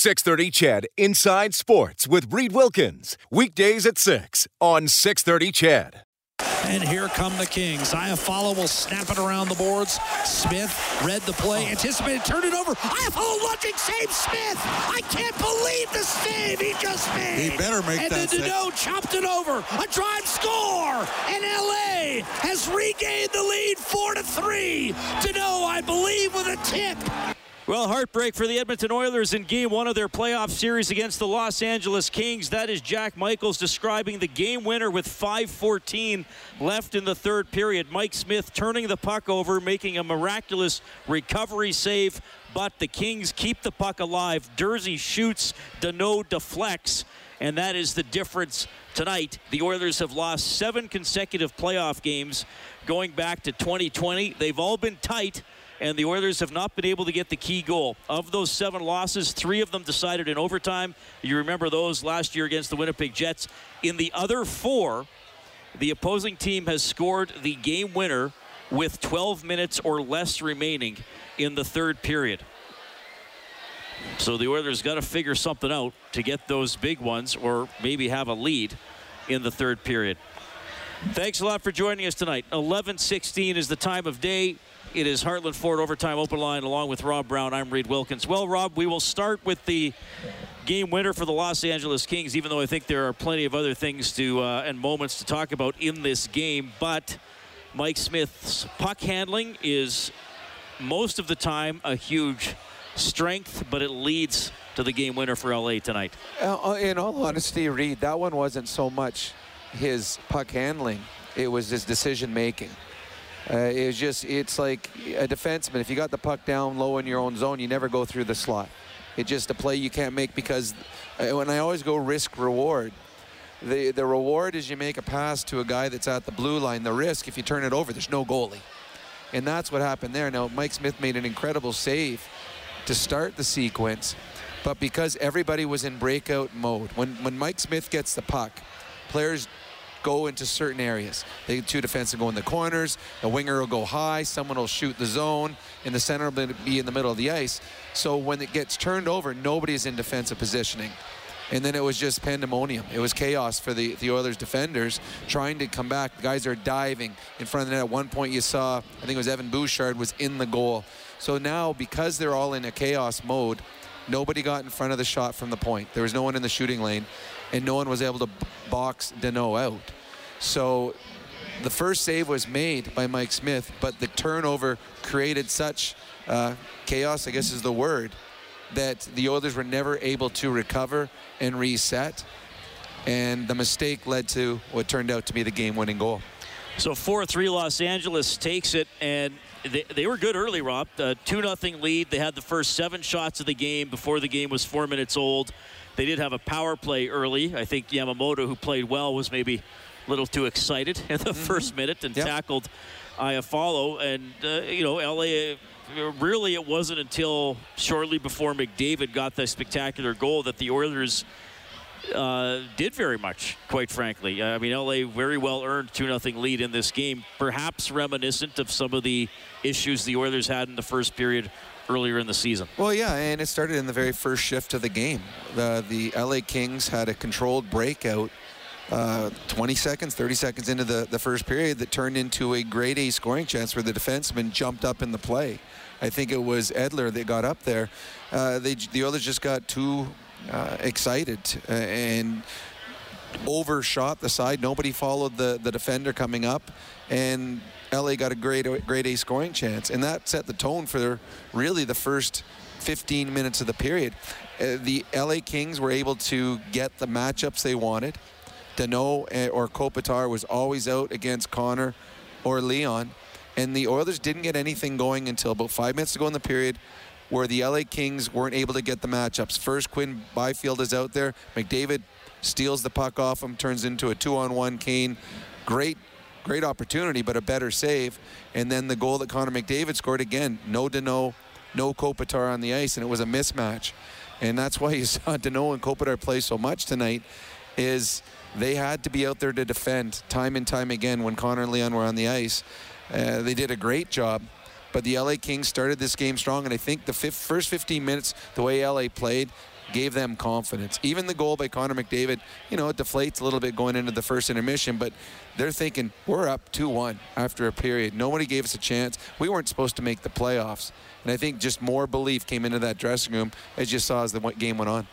630 Ched Inside Sports with Reed Wilkins. Weekdays at 6 on 630 Ched. And here come the Kings. Iafallo will snap it around the boards. Smith read the play, oh. anticipated, turned it over. Iafallo lunging, save Smith. I can't believe the save he just made. He better make it. and that then Danault chopped it over. A drive score. And LA has regained the lead four to three. Danault, I believe, with a tip. Well, heartbreak for the Edmonton Oilers in game one of their playoff series against the Los Angeles Kings. That is Jack Michaels describing the game winner with 5.14 left in the third period. Mike Smith turning the puck over, making a miraculous recovery save, but the Kings keep the puck alive. Durzi shoots, Danault deflects, and that is the difference tonight. The Oilers have lost seven consecutive playoff games going back to 2020. They've all been tight and the Oilers have not been able to get the key goal. Of those seven losses, three of them decided in overtime. You remember those last year against the Winnipeg Jets. In the other four, the opposing team has scored the game winner with 12 minutes or less remaining in the third period. So the Oilers got to figure something out to get those big ones or maybe have a lead in the third period. Thanks a lot for joining us tonight. 11:16 is the time of day. It is Heartland Ford Overtime Open Line along with Rob Brown. I'm Reed Wilkins. Well, Rob, we will start with the game winner for the Los Angeles Kings, even though I think there are plenty of other things to uh, and moments to talk about in this game. But Mike Smith's puck handling is most of the time a huge strength, but it leads to the game winner for LA tonight. Uh, in all honesty, Reed, that one wasn't so much his puck handling, it was his decision making. Uh, it was just, it's like a defenseman. If you got the puck down low in your own zone, you never go through the slot. It's just a play you can't make because uh, when I always go risk reward, the, the reward is you make a pass to a guy that's at the blue line. The risk, if you turn it over, there's no goalie. And that's what happened there. Now, Mike Smith made an incredible save to start the sequence, but because everybody was in breakout mode, when, when Mike Smith gets the puck, players go into certain areas. The two defensive go in the corners, the winger will go high, someone will shoot the zone, and the center will be in the middle of the ice. So when it gets turned over, nobody's in defensive positioning. And then it was just pandemonium. It was chaos for the, the Oilers defenders trying to come back. The guys are diving in front of the net. At one point, you saw, I think it was Evan Bouchard was in the goal. So now, because they're all in a chaos mode, nobody got in front of the shot from the point. There was no one in the shooting lane and no one was able to box Danault out. So the first save was made by Mike Smith, but the turnover created such uh, chaos, I guess is the word, that the Oilers were never able to recover and reset. And the mistake led to what turned out to be the game winning goal. So 4 3 Los Angeles takes it, and they, they were good early, Rob. 2 0 lead. They had the first seven shots of the game before the game was four minutes old. They did have a power play early. I think Yamamoto, who played well, was maybe a little too excited in the mm-hmm. first minute and yep. tackled Iafallo. And, uh, you know, LA, really, it wasn't until shortly before McDavid got the spectacular goal that the Oilers. Uh, did very much, quite frankly. I mean, LA very well earned 2 0 lead in this game, perhaps reminiscent of some of the issues the Oilers had in the first period earlier in the season. Well, yeah, and it started in the very first shift of the game. The, the LA Kings had a controlled breakout uh, 20 seconds, 30 seconds into the, the first period that turned into a grade A scoring chance where the defenseman jumped up in the play. I think it was Edler that got up there. Uh, they, the others just got too uh, excited uh, and overshot the side. Nobody followed the, the defender coming up, and LA got a great great A scoring chance, and that set the tone for really the first 15 minutes of the period. Uh, the LA Kings were able to get the matchups they wanted. Danault eh, or Kopitar was always out against Connor or Leon, and the Oilers didn't get anything going until about five minutes to go in the period where the LA Kings weren't able to get the matchups. First, Quinn Byfield is out there. McDavid steals the puck off him, turns into a two-on-one. Kane, great great opportunity, but a better save. And then the goal that Connor McDavid scored again, no Danault, no Kopitar on the ice, and it was a mismatch. And that's why you saw Danault and Kopitar play so much tonight, is they had to be out there to defend time and time again when Connor and Leon were on the ice. Uh, they did a great job. But the LA Kings started this game strong, and I think the fifth, first 15 minutes, the way LA played, gave them confidence. Even the goal by Connor McDavid, you know, it deflates a little bit going into the first intermission, but they're thinking we're up 2-1 after a period. Nobody gave us a chance. We weren't supposed to make the playoffs. And I think just more belief came into that dressing room as you saw as the game went on.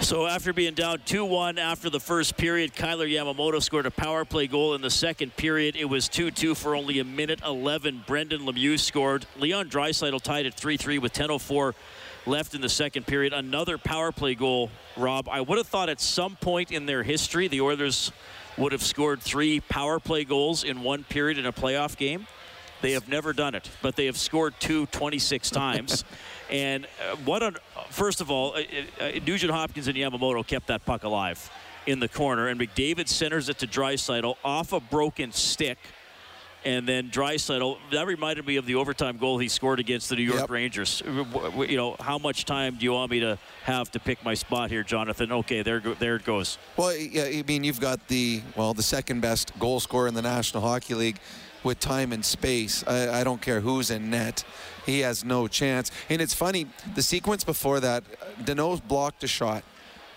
So after being down 2-1 after the first period, Kailer Yamamoto scored a power play goal in the second period. It was 2-2 for only a minute 11. Brendan Lemieux scored. Leon Draisaitl tied at 3-3 with 10:04 left in the second period. Another power play goal, Rob. I would have thought at some point in their history the Oilers would have scored three power play goals in one period in a playoff game. They have never done it, but they have scored two 26 times. and uh, what on first of all, uh, uh, Nugent Hopkins and Yamamoto kept that puck alive in the corner, and McDavid centers it to Draisaitl off a broken stick. And then Draisaitl, that reminded me of the overtime goal he scored against the New York Yep. Rangers. You know, how much time do you want me to have to pick my spot here, Jonathan? Okay, there, there it goes. Well, yeah, I mean, you've got the well, the second best goal scorer in the National Hockey League with time and space. I, I don't care who's in net. He has no chance. And it's funny, the sequence before that, Danault's blocked a shot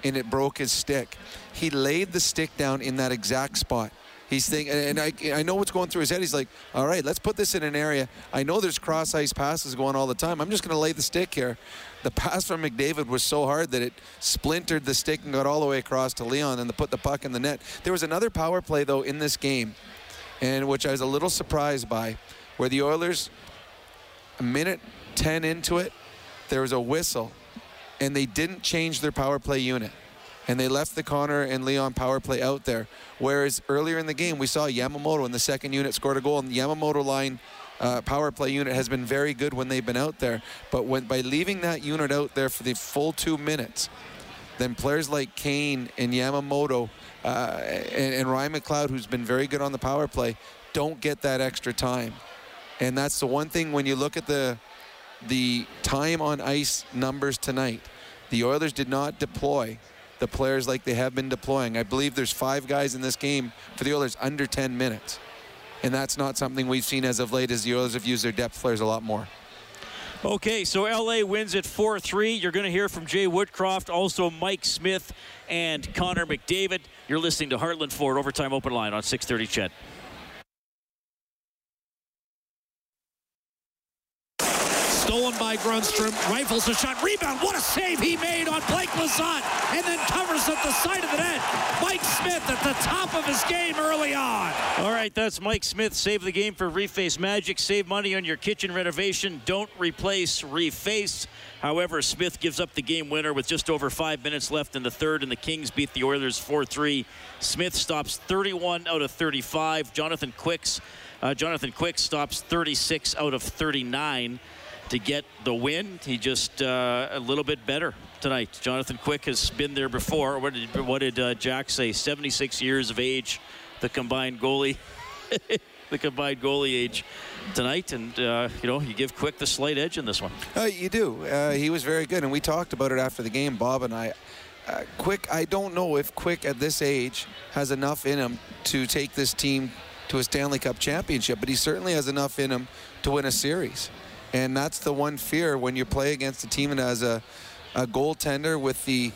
and it broke his stick. He laid the stick down in that exact spot. He's thinking, and I, I know what's going through his head. He's like, all right, let's put this in an area. I know there's cross ice passes going all the time. I'm just going to lay the stick here. The pass from McDavid was so hard that it splintered the stick and got all the way across to Leon and put the puck in the net. There was another power play, though, in this game, and which I was a little surprised by, where the Oilers, a minute 10 into it, there was a whistle, and they didn't change their power play unit and they left the Connor and Leon power play out there. Whereas earlier in the game, we saw Yamamoto in the second unit scored a goal, and the Yamamoto line uh, power play unit has been very good when they've been out there. But when by leaving that unit out there for the full two minutes, then players like Kane and Yamamoto uh, and, and Ryan McLeod, who's been very good on the power play, don't get that extra time. And that's the one thing when you look at the the time on ice numbers tonight, the Oilers did not deploy the players like they have been deploying. I believe there's five guys in this game for the Oilers under 10 minutes. And that's not something we've seen as of late as the Oilers have used their depth players a lot more. Okay, so LA wins at 4 3. You're going to hear from Jay Woodcroft, also Mike Smith and Connor McDavid. You're listening to Heartland Ford Overtime Open Line on 630 Ched. Stolen by Grundstrom. Rifles a shot. Rebound. What a save he made on Blake Lizotte. And then covers at the side of the net. Mike Smith at the top of his game early on. All right, that's Mike Smith. Save the game for Reface Magic. Save money on your kitchen renovation. Don't replace, reface. However, Smith gives up the game winner with just over five minutes left in the third, and the Kings beat the Oilers 4 3. Smith stops 31 out of 35. Jonathan Quicks, uh, Jonathan Quick stops 36 out of 39 to get the win. He just uh, a little bit better tonight. Jonathan Quick has been there before. What did, what did uh, Jack say? 76 years of age, the combined goalie. the combined goalie age tonight, and uh, you know you give Quick the slight edge in this one. Uh, you do. Uh, he was very good, and we talked about it after the game, Bob and I. Uh, Quick, I don't know if Quick at this age has enough in him to take this team to a Stanley Cup championship, but he certainly has enough in him to win a series. And that's the one fear when you play against a team that has a, a goaltender with the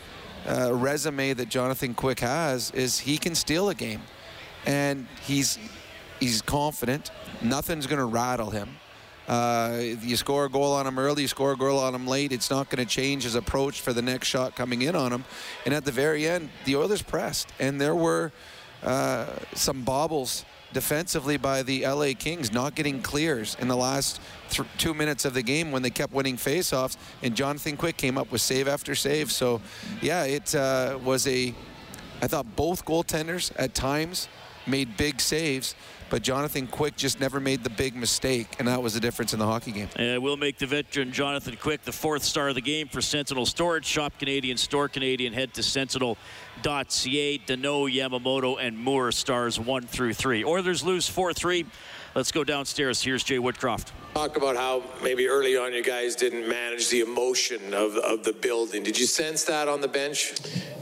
uh, resume that Jonathan Quick has is he can steal a game. And he's he's confident. Nothing's going to rattle him. Uh, you score a goal on him early, you score a goal on him late. It's not going to change his approach for the next shot coming in on him. And at the very end, the Oilers pressed, and there were uh, some bobbles defensively by the LA Kings, not getting clears in the last th- two minutes of the game when they kept winning faceoffs. And Jonathan Quick came up with save after save. So, yeah, it uh, was a. I thought both goaltenders at times made big saves, but Jonathan Quick just never made the big mistake, and that was the difference in the hockey game. Uh, we'll make the veteran Jonathan Quick the fourth star of the game for Sentinel Storage. Shop Canadian, store Canadian. Head to sentinel.ca. Danault, Yamamoto, and Moore stars one through three. Oilers lose 4 3 Let's go downstairs. Here's Jay Woodcroft. Talked about how maybe early on you guys didn't manage the emotion of, of the building. Did you sense that on the bench?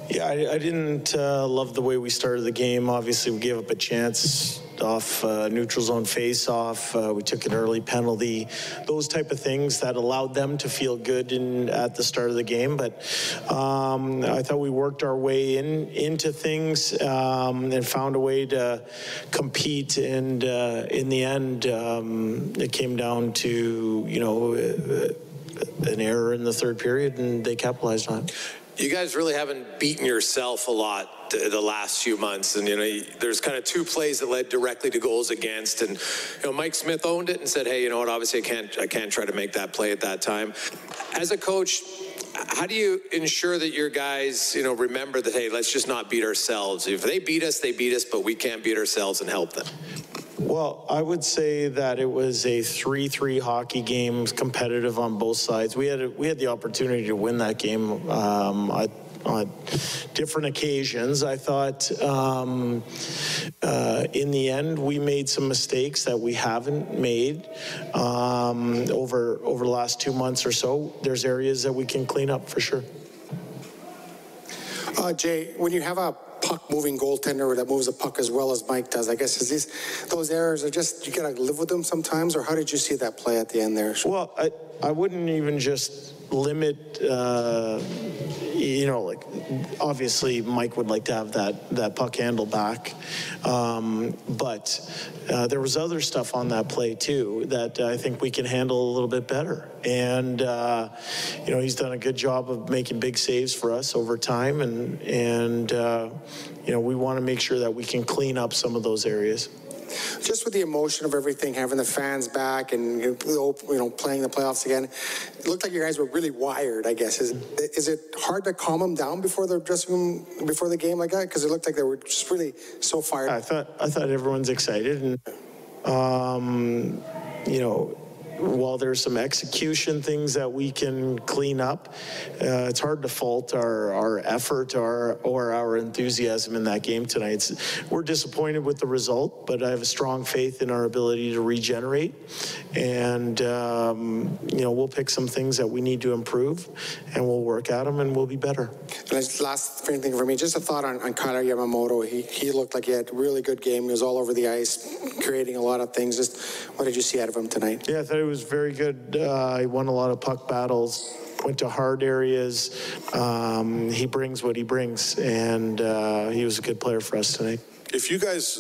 Yeah, I, I didn't uh, love the way we started the game. Obviously, we gave up a chance off uh, neutral zone face off. Uh, we took an early penalty. Those type of things that allowed them to feel good in, at the start of the game. But um, I thought we worked our way in into things um, and found a way to compete. And uh, in the end, um, it came down to you know an error in the third period, and they capitalized on it. You guys really haven't beaten yourself a lot the last few months, and you know there's kind of two plays that led directly to goals against, and you know Mike Smith owned it and said, "Hey, you know what? Obviously, I can't I can't try to make that play at that time." As a coach, how do you ensure that your guys, you know, remember that hey, let's just not beat ourselves. If they beat us, they beat us, but we can't beat ourselves and help them. Well, I would say that it was a 3-3 hockey game, competitive on both sides. We had we had the opportunity to win that game. Um, I, on different occasions. I thought um, uh, in the end we made some mistakes that we haven't made um, over over the last two months or so. There's areas that we can clean up for sure. Uh, Jay, when you have a puck moving goaltender that moves a puck as well as Mike does. I guess is these those errors are just you gotta live with them sometimes, or how did you see that play at the end there? Well, I I wouldn't even just limit. Uh, you know, like obviously Mike would like to have that that puck handle back, um, but uh, there was other stuff on that play too that I think we can handle a little bit better. And uh, you know, he's done a good job of making big saves for us over time, and and uh, you know, we want to make sure that we can clean up some of those areas just with the emotion of everything, having the fans back and you know playing the playoffs again, it looked like you guys were really wired. I guess is is it hard to calm them down before the dressing room before the game like that? Because it looked like they were just really so fired. I thought I thought everyone's excited and um, you know while there's some execution things that we can clean up, uh, it's hard to fault our, our effort or, or our enthusiasm in that game tonight. It's, we're disappointed with the result, but I have a strong faith in our ability to regenerate. And, um, you know, we'll pick some things that we need to improve and we'll work at them and we'll be better. And last thing for me, just a thought on, on Kailer Yamamoto. He, he looked like he had a really good game. He was all over the ice, creating a lot of things. Just what did you see out of him tonight? Yeah, I thought was very good. Uh, he won a lot of puck battles, went to hard areas. Um, he brings what he brings, and uh, he was a good player for us tonight. If you guys,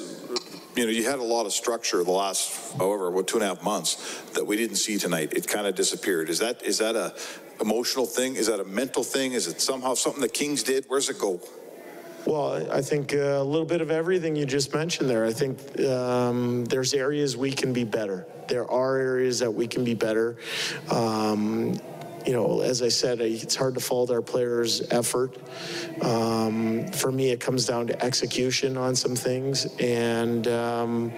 you know, you had a lot of structure the last, however, what two and a half months that we didn't see tonight. It kind of disappeared. Is that is that a emotional thing? Is that a mental thing? Is it somehow something the Kings did? Where's it go? Well, I think uh, a little bit of everything you just mentioned there. I think um, there's areas we can be better. There are areas that we can be better. Um, you know, as I said, it's hard to fault our players' effort. Um, for me, it comes down to execution on some things and, um,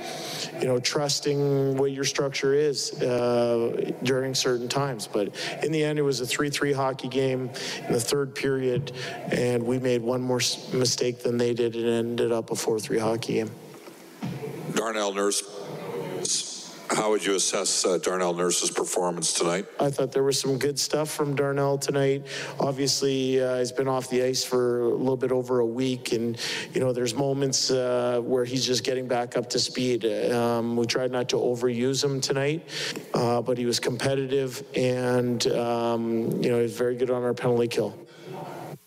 you know, trusting what your structure is uh, during certain times. But in the end, it was a 3 3 hockey game in the third period, and we made one more mistake than they did and ended up a 4 3 hockey game. Darnell Nurse how would you assess uh, Darnell Nurse's performance tonight? I thought there was some good stuff from Darnell tonight. Obviously, uh, he's been off the ice for a little bit over a week, and you know there's moments uh, where he's just getting back up to speed. Um, we tried not to overuse him tonight, uh, but he was competitive, and um, you know he's very good on our penalty kill.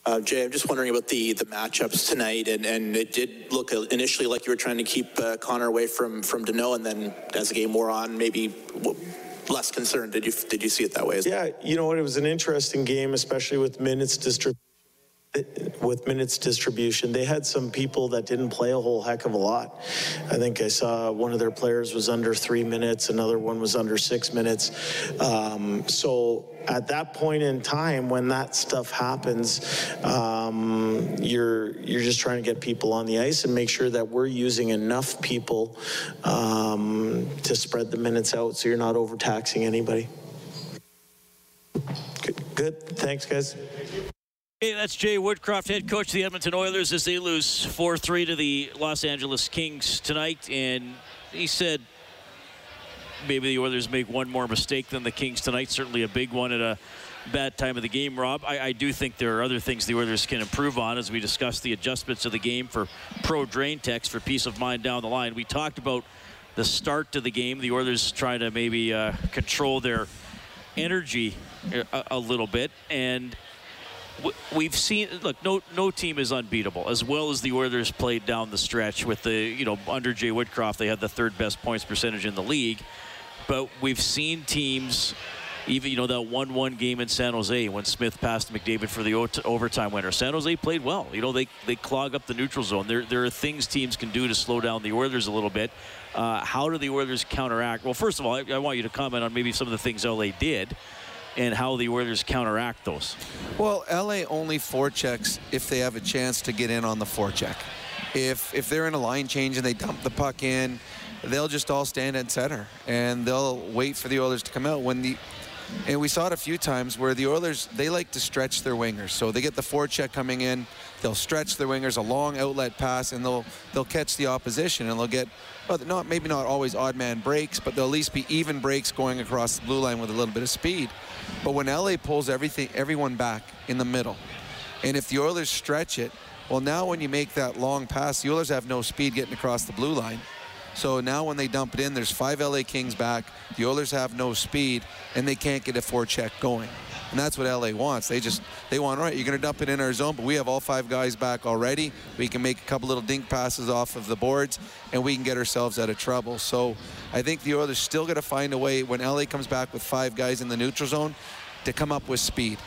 Uh, Jay, I'm just wondering about the the matchups tonight, and, and it did look initially like you were trying to keep uh, Connor away from from Danault, and then as the game wore on, maybe less concerned. Did you did you see it that way? yeah, you know what? It was an interesting game, especially with minutes distributed with minutes distribution. They had some people that didn't play a whole heck of a lot. I think I saw one of their players was under three minutes, another one was under six minutes. Um, so at that point in time, when that stuff happens, um, you're you're just trying to get people on the ice and make sure that we're using enough people um, to spread the minutes out, so you're not overtaxing anybody. Good. Good. Thanks, guys. Hey, that's Jay Woodcroft, head coach of the Edmonton Oilers, as they lose 4 3 to the Los Angeles Kings tonight. And he said maybe the Oilers make one more mistake than the Kings tonight. Certainly a big one at a bad time of the game, Rob. I, I, do think there are other things the Oilers can improve on as we discuss the adjustments of the game for pro drain techs for peace of mind down the line. We talked about the start to the game. The Oilers trying to maybe uh, control their energy a, a little bit, and we've seen look no no team is unbeatable as well as the Oilers played down the stretch with the you know under Jay Woodcroft they had the third best points percentage in the league but we've seen teams even you know that 1-1 game in San Jose when Smith passed McDavid for the overtime winner. San Jose played well. You know they they clog up the neutral zone. There there are things teams can do to slow down the Oilers a little bit. Uh, how do the Oilers counteract? Well, first of all, I, I, want you to comment on maybe some of the things LA did and how the Oilers counteract those. Well, LA only forechecks if they have a chance to get in on the forecheck. If if they're in a line change and they dump the puck in, they'll just all stand at center and they'll wait for the Oilers to come out when the and we saw it a few times where the Oilers, they like to stretch their wingers. So they get the forecheck coming in, they'll stretch their wingers, a long outlet pass, and they'll they'll catch the opposition, and they'll get, well, not maybe not always odd man breaks, but they'll at least be even breaks going across the blue line with a little bit of speed. But when LA pulls everything, everyone back in the middle, and if the Oilers stretch it, well, now when you make that long pass, the Oilers have no speed getting across the blue line. So now when they dump it in, there's five LA Kings back. The Oilers have no speed, and they can't get a forecheck going. And that's what LA wants. They just they want, all right, you're going to dump it in our zone, but we have all five guys back already. We can make a couple little dink passes off of the boards, and we can get ourselves out of trouble. So I think the Oilers still got to find a way when LA comes back with five guys in the neutral zone to come up with speed,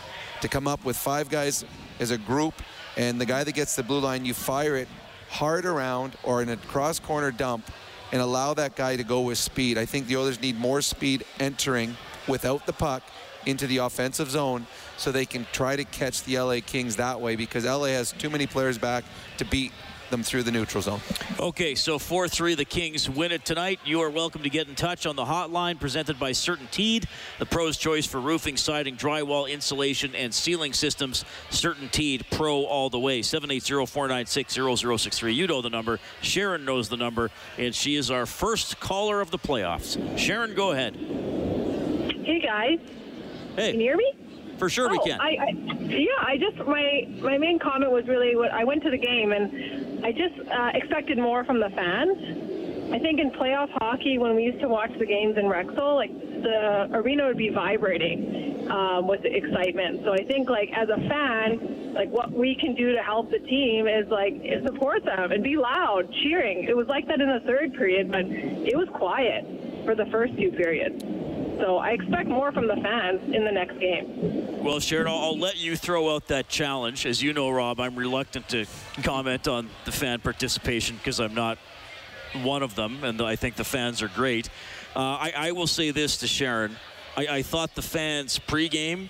to come up with five guys as a group, and the guy that gets the blue line, you fire it hard around or in a cross corner dump and allow that guy to go with speed. I think the Oilers need more speed entering without the puck into the offensive zone so they can try to catch the LA Kings that way because LA has too many players back to beat them through the neutral zone. Okay, so 4 3, the Kings win it tonight. You are welcome to get in touch on the hotline presented by CertainTeed, the pro's choice for roofing, siding, drywall, insulation, and ceiling systems. CertainTeed Pro all the way. 780 496 0063. You know the number. Sharon knows the number, and she is our first caller of the playoffs. Sharon, go ahead. Hey, guys. Hey. Can you hear me? For sure oh, we can. I, I, yeah, I just my my main comment was really what I went to the game and I just uh, expected more from the fans. I think in playoff hockey, when we used to watch the games in Rexall, like the arena would be vibrating um, with excitement. So I think, like as a fan, like what we can do to help the team is like support them and be loud, cheering. It was like that in the third period, but it was quiet for the first two periods. So I expect more from the fans in the next game. Well, Sharon, I'll, I'll let you throw out that challenge. As you know, Rob, I'm reluctant to comment on the fan participation because I'm not one of them, and I think the fans are great. Uh, I, I, will say this to Sharon. I, I thought the fans pregame,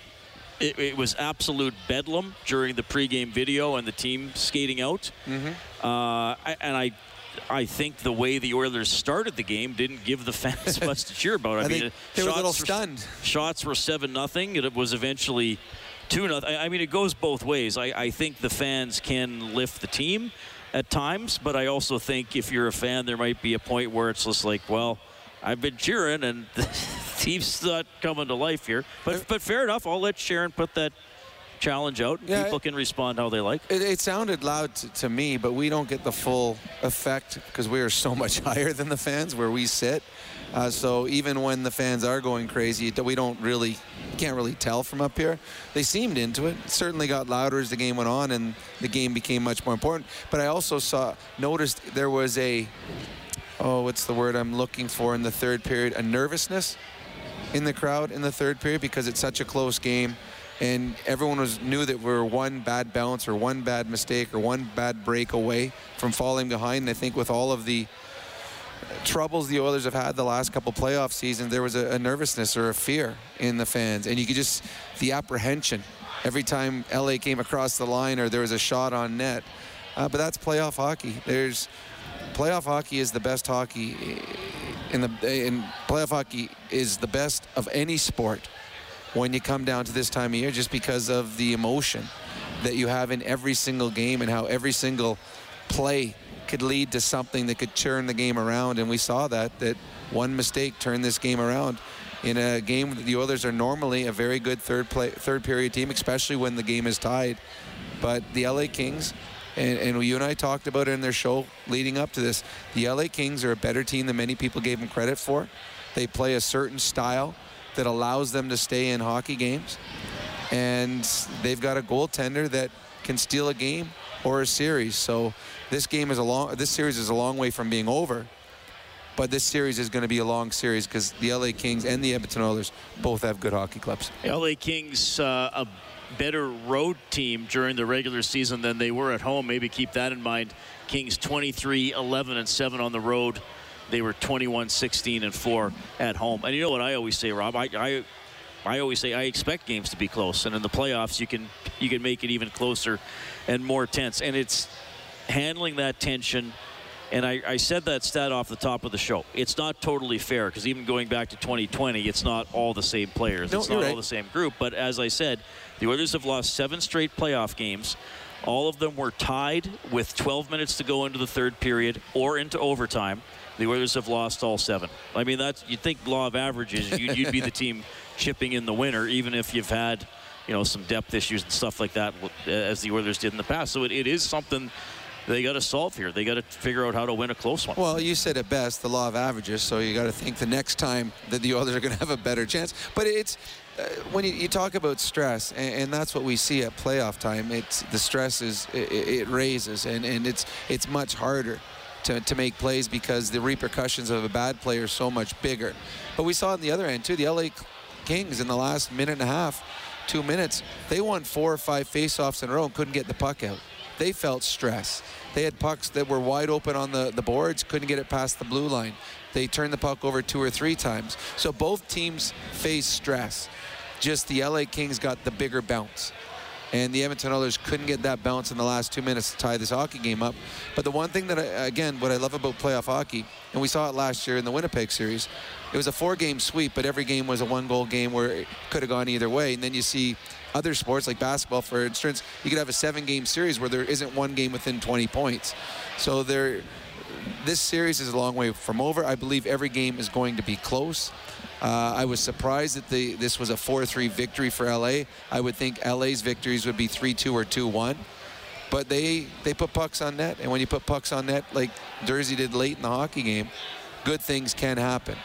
it, it, was absolute bedlam during the pregame video and the team skating out. Mm-hmm. Uh, and I I think the way the Oilers started the game didn't give the fans much to cheer about. I, I mean, they were a little stunned. Were, shots were seven nothing. It was eventually two nothing. I mean, it goes both ways. I, I think the fans can lift the team at times, but I also think if you're a fan, there might be a point where it's just like, well, I've been cheering and the team's not coming to life here. But but fair enough. I'll let Sharon put that challenge out. Yeah, People can respond how they like. It, it sounded loud to, to, me, but we don't get the full effect because we are so much higher than the fans where we sit. Uh, so even when the fans are going crazy, we don't really, can't really tell from up here. They seemed into it. it. Certainly got louder as the game went on, and the game became much more important. But I also saw, noticed there was a, oh, what's the word I'm looking for in the third period? A nervousness in the crowd in the third period because it's such a close game and everyone was knew that we were one bad bounce or one bad mistake or one bad break away from falling behind. And I think with all of the troubles the Oilers have had the last couple playoff seasons, there was a, a nervousness or a fear in the fans, and you could just the apprehension every time LA came across the line or there was a shot on net. Uh, but that's playoff hockey. There's playoff hockey is the best hockey in the in playoff hockey is the best of any sport when you come down to this time of year just because of the emotion that you have in every single game and how every single play could lead to something that could turn the game around. And we saw that, that one mistake turned this game around. In a game, the Oilers are normally a very good third play, third period team, especially when the game is tied. But the LA Kings, and, and you and I talked about it in their show leading up to this, the LA Kings are a better team than many people gave them credit for. They play a certain style that allows them to stay in hockey games. And they've got a goaltender that can steal a game or a series. So this game is a long this series is a long way from being over. But this series is going to be a long series because the LA Kings and the Edmonton Oilers both have good hockey clubs. LA Kings uh, a better road team during the regular season than they were at home. Maybe keep that in mind. Kings 23 11 and 7 on the road. They were 21 16 and 4 at home. And you know what I always say, Rob? I, I I always say I expect games to be close, and in the playoffs you can you can make it even closer and more tense. And it's handling that tension. And I, I said that stat off the top of the show. It's not totally fair because even going back to 2020, it's not all the same players. No, it's not you're all right. the same group. But as I said, the Oilers have lost seven straight playoff games. All of them were tied with 12 minutes to go into the third period or into overtime. The Oilers have lost all seven. I mean, that's you'd think law of averages. You'd, you'd be the team chipping in the winner, even if you've had, you know, some depth issues and stuff like that, as the Oilers did in the past. So it, it is something they got to solve here. They got to figure out how to win a close one. Well, you said it best, the law of averages. So you got to think the next time that the Oilers are going to have a better chance. But it's uh, when you, you talk about stress, and, and that's what we see at playoff time. It's the stress is it, it raises, and, and it's it's much harder. To, to make plays because the repercussions of a bad play are so much bigger. But we saw on the other end too, the LA Kings in the last minute and a half, two minutes, they won four or five faceoffs in a row and couldn't get the puck out. They felt stress. They had pucks that were wide open on the, the boards, couldn't get it past the blue line. They turned the puck over two or three times. So both teams faced stress. Just the LA Kings got the bigger bounce. And the Edmonton Oilers couldn't get that bounce in the last two minutes to tie this hockey game up. But the one thing that, I, again, what I love about playoff hockey, and we saw it last year in the Winnipeg series, it was a four-game sweep, but every game was a one-goal game where it could have gone either way. And then you see other sports like basketball, for instance, you could have a seven-game series where there isn't one game within 20 points. So there, this series is a long way from over. I believe every game is going to be close. Uh, I was surprised that the, this was a 4-3 victory for LA. I would think LA's victories would be 3-2 or 2-1. But they they put pucks on net, and when you put pucks on net like Jersey did late in the hockey game, good things can happen,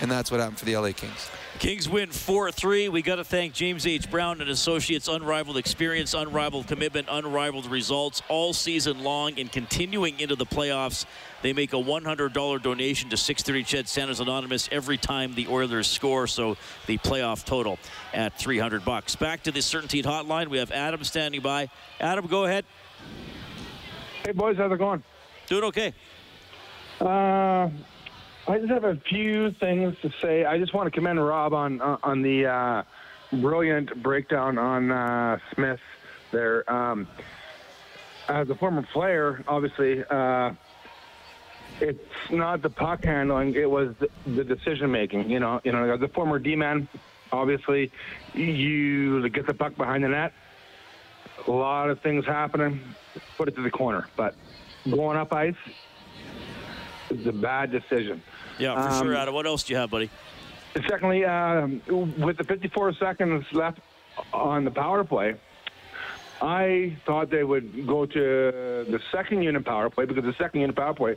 and that's what happened for the LA Kings. Kings win 4-3. We got to thank James H. Brown and Associates. Unrivaled experience, unrivaled commitment, unrivaled results all season long and continuing into the playoffs. They make a $100 donation to 630 Ched Santa's Anonymous every time the Oilers score. So the playoff total at 300 bucks. Back to the CertainTeed Hotline. We have Adam standing by. Adam, go ahead. Hey, boys, how's it going? Doing okay. Uh, I just have a few things to say. I just want to commend Rob on uh, on the uh, brilliant breakdown on uh, Smith there. Um, as a former player, obviously, uh, it's not the puck handling; it was the, the decision making. You know, you know, as a former D-man, obviously, you get the puck behind the net. A lot of things happening. Put it to the corner, but going up ice is a bad decision. Yeah, for Um, sure, Adam. What else do you have, buddy? Secondly, um, with the 54 seconds left on the power play, I thought they would go to the second unit power play because the second unit power play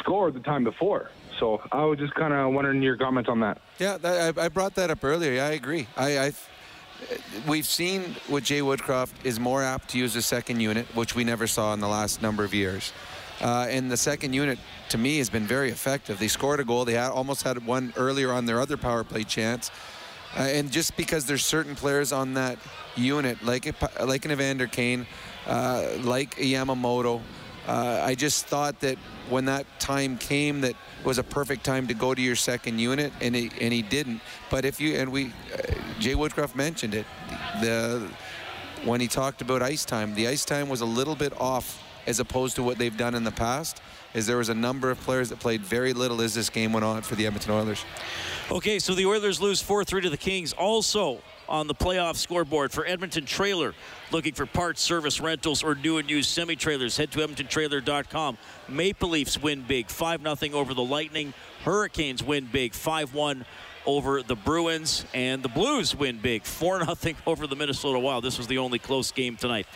scored the time before. So I was just kind of wondering your comments on that. Yeah, that, I, I brought that up earlier. Yeah, I agree. I, I we've seen what Jay Woodcroft is more apt to use the second unit, which we never saw in the last number of years. Uh, and the second unit, to me, has been very effective. They scored a goal. They had, almost had one earlier on their other power play chance. Uh, and just because there's certain players on that unit, like like an Evander Kane, uh, like Yamamoto, uh, I just thought that when that time came, that was a perfect time to go to your second unit, and he and he didn't. But if you and we, uh, Jay Woodcroft mentioned it, the when he talked about ice time, the ice time was a little bit off as opposed to what they've done in the past. Is there was a number of players that played very little as this game went on for the Edmonton Oilers. Okay, so the Oilers lose 4 3 to the Kings. Also, on the playoff scoreboard for Edmonton Trailer. Looking for parts, service, rentals, or new and used semi trailers, head to EdmontonTrailer.com. Maple Leafs win big 5 0 over the Lightning. Hurricanes win big 5 1 over the Bruins. And the Blues win big 4 0 over the Minnesota Wild. This was the only close game tonight.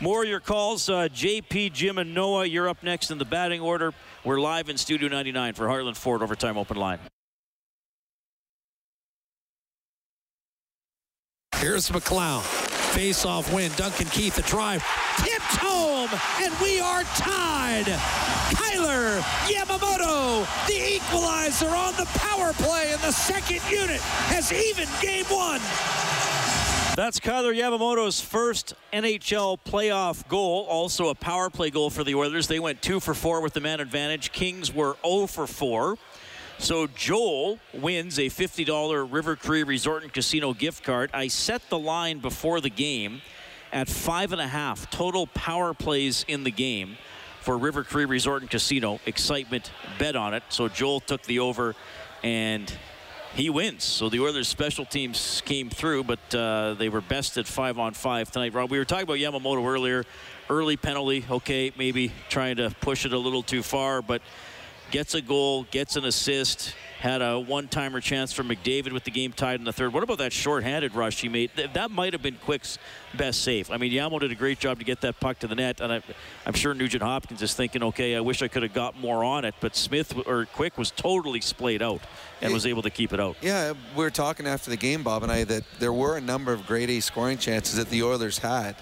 More of your calls. Uh, JP, Jim, and Noah, you're up next in the batting order. We're live in Studio 99 for Heartland Ford Overtime Open Line. Here's McLeod. Face off win. Duncan Keith, the drive. Tipped home, and we are tied. Kailer Yamamoto, the equalizer on the power play in the second unit, has even game one. That's Kailer Yamamoto's first NHL playoff goal, also a power play goal for the Oilers. They went 2 for 4 with the man advantage. Kings were 0 for 4. So Joel wins a $50 River Cree Resort and Casino gift card. I set the line before the game at five and a half total power plays in the game for River Cree Resort and Casino. Excitement bet on it. So Joel took the over and he wins. So the Oilers special teams came through, but uh, they were bested five on five tonight. Rob, we were talking about Yamamoto earlier. Early penalty, okay, maybe trying to push it a little too far, but gets a goal, gets an assist, had a one-timer chance for McDavid with the game tied in the third. What about that short-handed rush he made? That might have been Quick's best save. I mean, Yamo did a great job to get that puck to the net, and I, am sure Nugent Hopkins is thinking, okay, I wish I could have got more on it, but Smith or Quick was totally splayed out and was able to keep it out. Yeah, we were talking after the game, Bob and I, that there were a number of grade A scoring chances that the Oilers had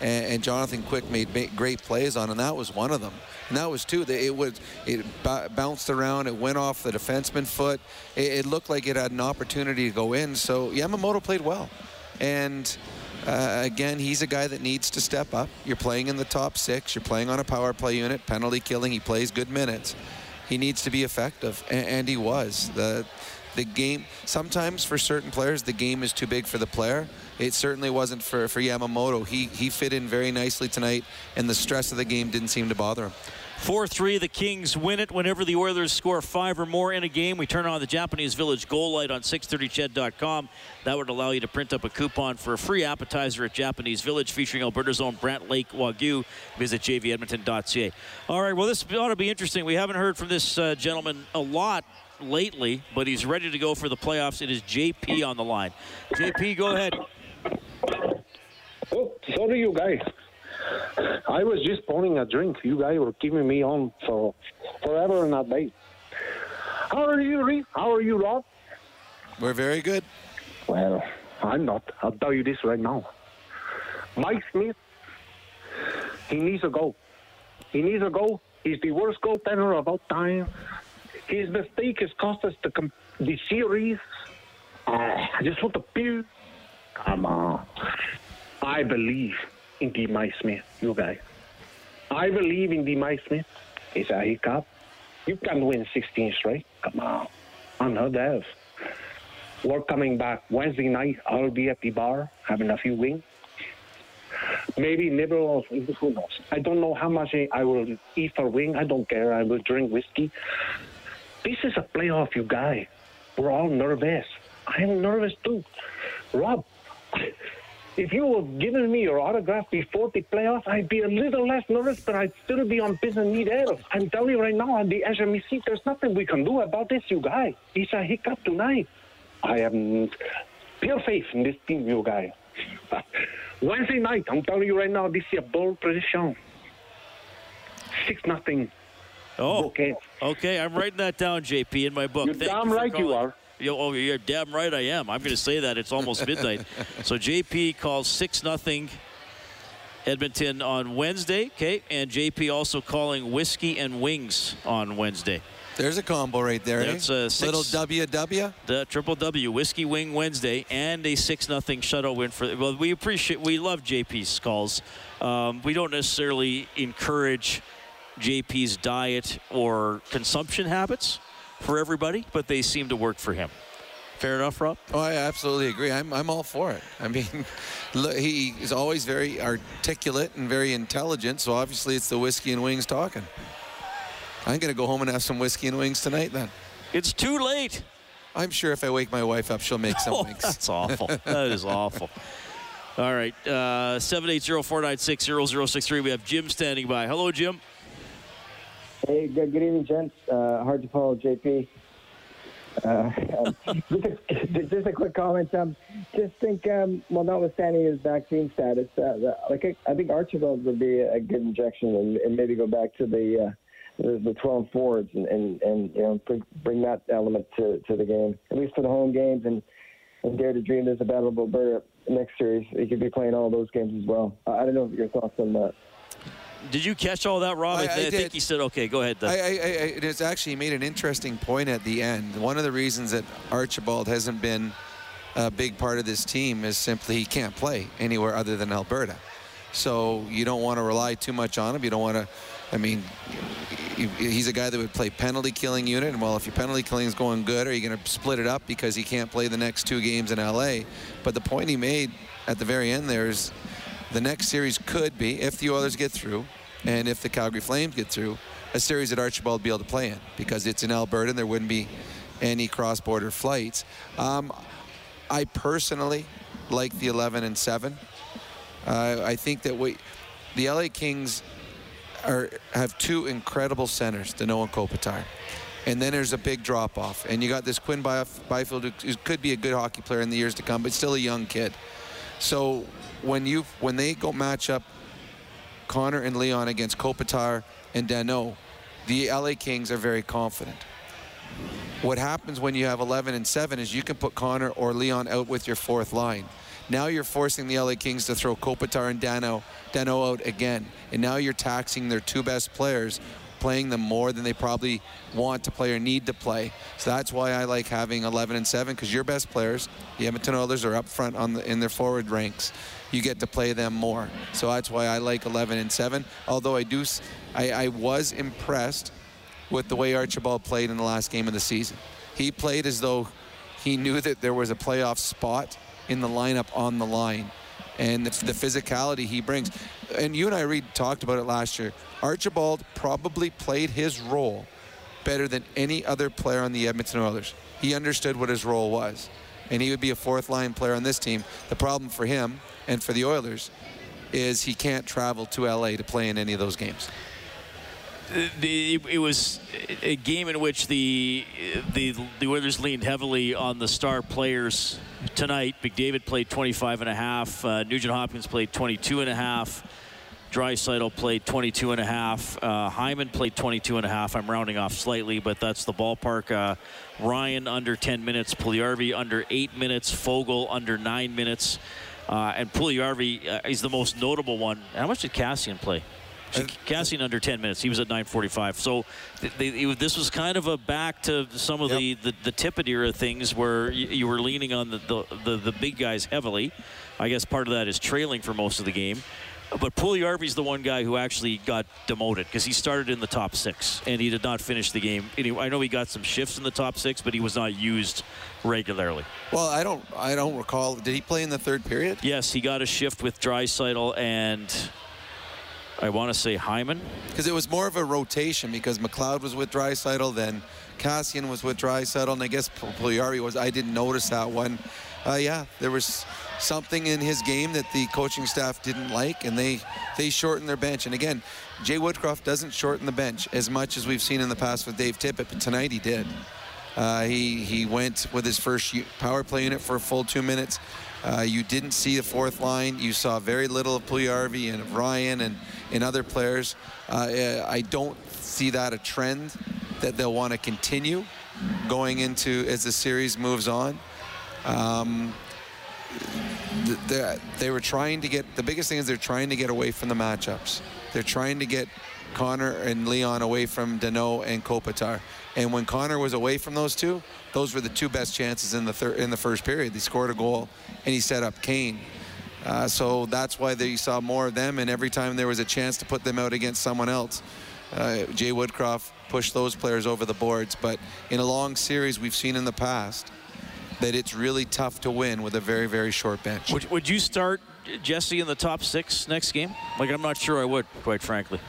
and, and Jonathan Quick made great plays on, and that was one of them. And that was two. It was it bounced around. It went off the defenseman foot. It, it looked like it had an opportunity to go in. So Yamamoto played well, and. Uh, again, he's a guy that needs to step up. You're playing in the top six. You're playing on a power play unit, penalty killing. He plays good minutes. He needs to be effective, and, and he was. The the game sometimes for certain players the game is too big for the player it certainly wasn't for, for Yamamoto. He, he fit in very nicely tonight, and the stress of the game didn't seem to bother him. 4-3, the Kings win it whenever the Oilers score five or more in a game. We turn on the Japanese Village goal light on 630ched.com. That would allow you to print up a coupon for a free appetizer at Japanese Village featuring Alberta's own Brant Lake Wagyu. Visit jvedmonton.ca. All right, well, this ought to be interesting. We haven't heard from this uh, gentleman a lot lately, but he's ready to go for the playoffs. It is JP on the line. JP, go ahead. Oh, sorry, you guys. I was just pouring a drink. You guys were keeping me on for forever and a day. How are you, Reed? How are you, Rob? We're very good. Well, I'm not. I'll tell you this right now. Mike Smith, he needs a goal. He needs a goal. He's the worst goaltender of all time. His mistake has cost us the, the series. Uh, I just want to puke. Come on. I believe in D. Mike Smith, you guys. I believe in D. Mike Smith. He's a hiccup. You can win 16 straight. Come on. I Unheard of. We're coming back Wednesday night. I'll be at the bar having a few wings. Maybe nibble who knows. I don't know how much I will eat for wing. I don't care. I will drink whiskey. This is a playoff, you guys. We're all nervous. I am nervous too. Rob, if you were giving me your autograph before the playoffs, I'd be a little less nervous, but I'd still be on business need air. I'm telling you right now, on the HMEC, there's nothing we can do about this, you guys. It's a hiccup tonight. I have pure faith in this team, you guys. Wednesday night, I'm telling you right now, this is a bold prediction. Six nothing. Oh, okay. Okay, I'm writing that down, JP, in my book. You're Thank damn you right calling. you are. You, oh, you're damn right I am. I'm going to say that. It's almost midnight. so JP calls 6 nothing Edmonton on Wednesday. Okay. And JP also calling whiskey and wings on Wednesday. There's a combo right there. That's eh? a six, little WW. The triple W, whiskey wing Wednesday, and a six nothing shutout win for. Well, we appreciate, we love JP's calls. Um, we don't necessarily encourage JP's diet or consumption habits for everybody, but they seem to work for him. Fair enough, Rob? Oh, I absolutely agree. I'm, I'm all for it. I mean, he is always very articulate and very intelligent, so obviously it's the whiskey and wings talking. I'm going to go home and have some whiskey and wings tonight then. It's too late. I'm sure if I wake my wife up, she'll make some Oh, wings. that's awful. that is awful. All right, uh, 780-496-0063. We have Jim standing by. Hello, Jim. Hey, good, good evening, gents. Uh, hard to follow JP. Uh, just, a, just a quick comment. Um, just think, um, well, notwithstanding his vaccine status, uh, like I, I think Archibald would be a good injection, and, and maybe go back to the uh, the, the 12 forwards and, and, and you know bring, bring that element to, to the game, at least for the home games, and and dare to dream there's a battle of Alberta next series. He could be playing all those games as well. I don't know your thoughts on that. Did you catch all that, Rob? I- I think he said, okay, go ahead. I, I, I, it is actually made an interesting point at the end. One of the reasons that Archibald hasn't been a big part of this team is simply he can't play anywhere other than Alberta. So you don't want to rely too much on him. You don't want to. I mean, he's a guy that would play penalty killing unit. And well, if your penalty killing is going good, are you going to split it up because he can't play the next two games in LA? But the point he made at the very end there is the next series could be, if the Oilers get through and if the Calgary Flames get through, a series that Archibald would be able to play in because it's in Alberta and there wouldn't be any cross-border flights. Um, I personally like the 11 and 7. Uh, I think that we, the LA Kings are have two incredible centers, Danault and Kopitar. And then there's a big drop off. And you got this Quinn Byfield who who could be a good hockey player in the years to come, but still a young kid. So when you when they go match up Connor and Leon against Kopitar and Danault, the LA Kings are very confident. What happens when you have 11 and 7 is you can put Connor or Leon out with your fourth line. Now you're forcing the LA Kings to throw Kopitar and Danault, Danault out again. And now you're taxing their two best players, playing them more than they probably want to play or need to play. So that's why I like having 11 and 7 because your best players, the Edmonton Oilers, are up front on the, in their forward ranks. You get to play them more. So that's why I like 11 and 7. Although I do, I, I was impressed with the way Archibald played in the last game of the season. He played as though he knew that there was a playoff spot in the lineup on the line and the, the physicality he brings. And you and I, Reed, talked about it last year. Archibald probably played his role better than any other player on the Edmonton Oilers. He understood what his role was, and he would be a fourth line player on this team. The problem for him and for the Oilers is he can't travel to LA to play in any of those games. the, it was a game in which the the the Oilers leaned heavily on the star players tonight. McDavid played 25 and a half. Uh, Nugent Hopkins played 22 and a half. Draisaitl played 22 and a half. Uh, Hyman played 22 and a half. I'm rounding off slightly, but that's the ballpark. Uh, Ryan under 10 minutes. Puljujarvi under 8 minutes. Foegele under 9 minutes. Uh, and Puljujarvi uh, is the most notable one. How much did Kassian play? Kassian under 10 minutes. He was at 9:45. So th- they, this was kind of a back to some of the, the the Tippett era things where you, you were leaning on the, the, the the big guys heavily. I guess part of that is trailing for most of the game. But Puljujarvi's the one guy who actually got demoted because he started in the top six and he did not finish the game. I know he got some shifts in the top six, but he was not used regularly. Well, I don't, I don't recall. Did he play in the third period? Yes, he got a shift with Draisaitl and I want to say Hyman. Because it was more of a rotation because McLeod was with Draisaitl, then Kassian was with Draisaitl, and I guess Puljujarvi was. I didn't notice that one. Uh, yeah, there was something in his game that the coaching staff didn't like, and they they shortened their bench. And again, Jay Woodcroft doesn't shorten the bench as much as we've seen in the past with Dave Tippett, but tonight he did. Uh, he he went with his first power play unit for a full two minutes. Uh, you didn't see the fourth line. You saw very little of Puljujarvi and Ryan and, and other players. Uh, I don't see that a trend that they'll want to continue going into as the series moves on. Um, they, were trying to get the biggest thing is they're trying to get away from the matchups. They're trying to get Connor and Leon away from Danault and Kopitar. And when Connor was away from those two, those were the two best chances in the third in the first period. He scored a goal and he set up Kane. Uh, so that's why they saw more of them. And every time there was a chance to put them out against someone else, uh, Jay Woodcroft pushed those players over the boards. But in a long series, we've seen in the past that it's really tough to win with a very, very short bench. Would, would you start Jesse in the top six next game? Like, I'm not sure I would, quite frankly.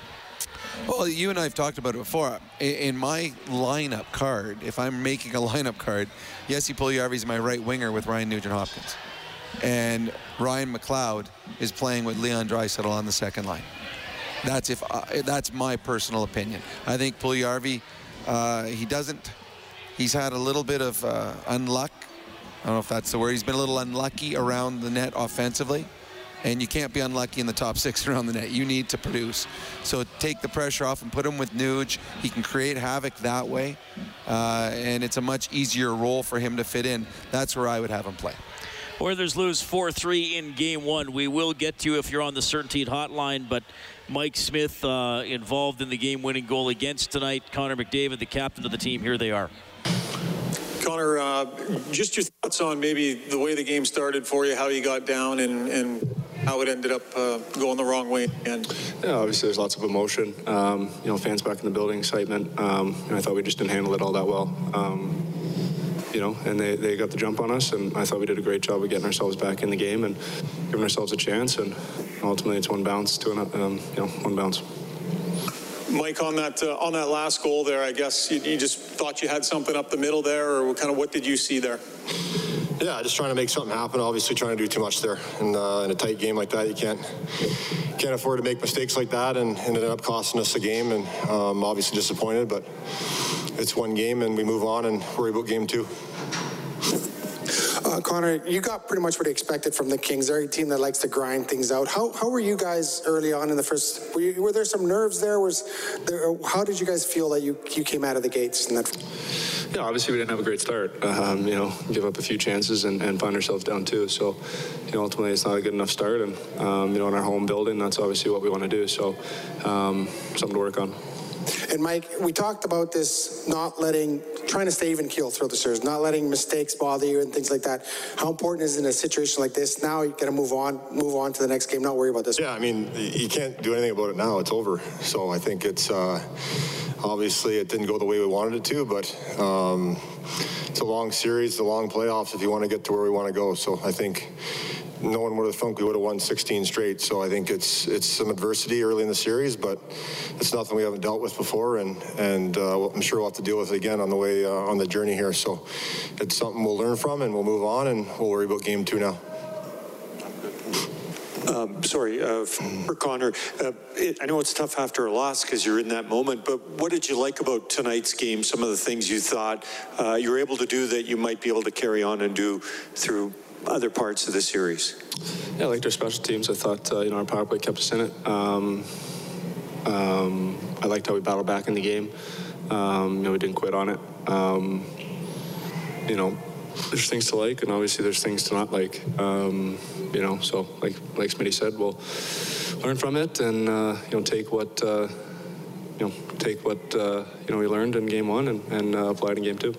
Well, you and I have talked about it before. In my lineup card, if I'm making a lineup card, Jesse Puljujarvi is my right winger with Ryan Nugent Hopkins, and Ryan McLeod is playing with Leon Draisaitl on the second line. That's if I, that's my personal opinion. I think Puljujarvi, uh, he doesn't. He's had a little bit of uh, unluck. I don't know if that's the word. He's been a little unlucky around the net offensively and you can't be unlucky in the top six around the net. You need to produce. So take the pressure off and put him with Nuge. He can create havoc that way, uh, and it's a much easier role for him to fit in. That's where I would have him play. Oilers lose 4-3 in game one. We will get to you if you're on the CertainTeed hotline, but Mike Smith uh, involved in the game-winning goal against tonight. Connor McDavid, the captain of the team, here they are. Connor, uh, just your thoughts on maybe the way the game started for you, how you got down, and, and how it ended up uh, going the wrong way. And Yeah, obviously there's lots of emotion. Um, you know, fans back in the building, excitement. Um, and I thought we just didn't handle it all that well. Um, you know, and they, they got the jump on us, and I thought we did a great job of getting ourselves back in the game and giving ourselves a chance. And ultimately, it's one bounce to an, um, you know, one bounce. Mike, on that uh, on that last goal there, I guess you, you just thought you had something up the middle there, or kind of what did you see there? Yeah, just trying to make something happen. Obviously, trying to do too much there. And uh, in a tight game like that, you can't can't afford to make mistakes like that, and ended up costing us the game. And um, obviously disappointed, but it's one game, and we move on and worry about game two. Uh, Connor, you got pretty much what you expected from the Kings. They're a team that likes to grind things out. How, how were you guys early on in the first? Were, you, were there some nerves there? Was there? How did you guys feel that you you came out of the gates? And that? Yeah, obviously we didn't have a great start. Um, you know, give up a few chances and, and find ourselves down two. So, you know, ultimately it's not a good enough start. And um, you know, in our home building, that's obviously what we want to do. So, um, something to work on. And Mike, we talked about this not letting, trying to stay even keel through the series, not letting mistakes bother you and things like that. How important is it in a situation like this? Now you got to move on, move on to the next game, not worry about this. Yeah, I mean, you can't do anything about it now. It's over. So I think it's uh, obviously it didn't go the way we wanted it to, but um, it's a long series, a long playoffs if you want to get to where we want to go. So I think one would have thunk we would have won 16 straight. So I think it's it's some adversity early in the series, but it's nothing we haven't dealt with before, and and uh, I'm sure we'll have to deal with it again on the way uh, on the journey here. So it's something we'll learn from, and we'll move on, and we'll worry about game two now. Um, sorry, uh, for Connor, uh, it, I know it's tough after a loss because you're in that moment, but what did you like about tonight's game? Some of the things you thought uh, you were able to do that you might be able to carry on and do through other parts of the series? Yeah, I liked our special teams. I thought uh, you know our power play kept us in it. Um, um, I liked how we battled back in the game. Um, you know, we didn't quit on it. Um, you know, there's things to like, and obviously there's things to not like. Um, you know, so like like Smitty said, we'll learn from it and uh, you know take what uh, you know take what uh, you know we learned in game one and, and uh, apply it in game two.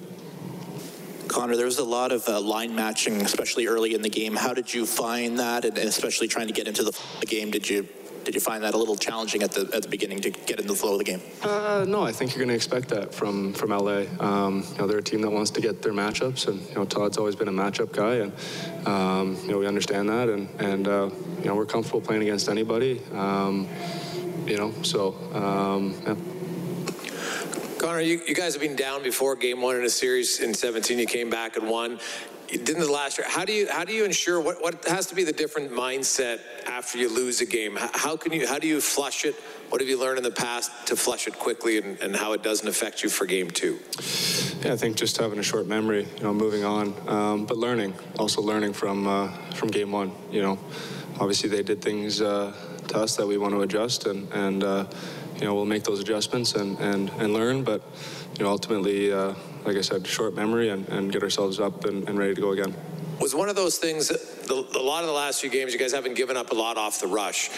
Connor, there was a lot of uh, line matching, especially early in the game. How did you find that, and especially trying to get into the, the game? Did you did you find that a little challenging at the at the beginning to get in the flow of the game? Uh, no, I think you're going to expect that from from LA. Um, you know, they're a team that wants to get their matchups, and you know, Todd's always been a matchup guy, and um, you know, we understand that, and and uh, you know, we're comfortable playing against anybody. Um, you know, so um, yeah. Connor, you, you guys have been down before game one in a series in 17. You came back and won. You didn't the last year. How do you how do you ensure what, what has to be the different mindset after you lose a game? How, can you how do you flush it? What have you learned in the past to flush it quickly and, and how it doesn't affect you for game two? Yeah, I think just having a short memory, you know, moving on, um, but learning, also learning from uh, from game one. You know, obviously they did things uh, to us that we want to adjust, and and uh, you know we'll make those adjustments and and, and learn. But you know, ultimately, uh, like I said, short memory and, and get ourselves up and, and ready to go again. Was one of those things, the, a lot of the last few games, you guys haven't given up a lot off the rush.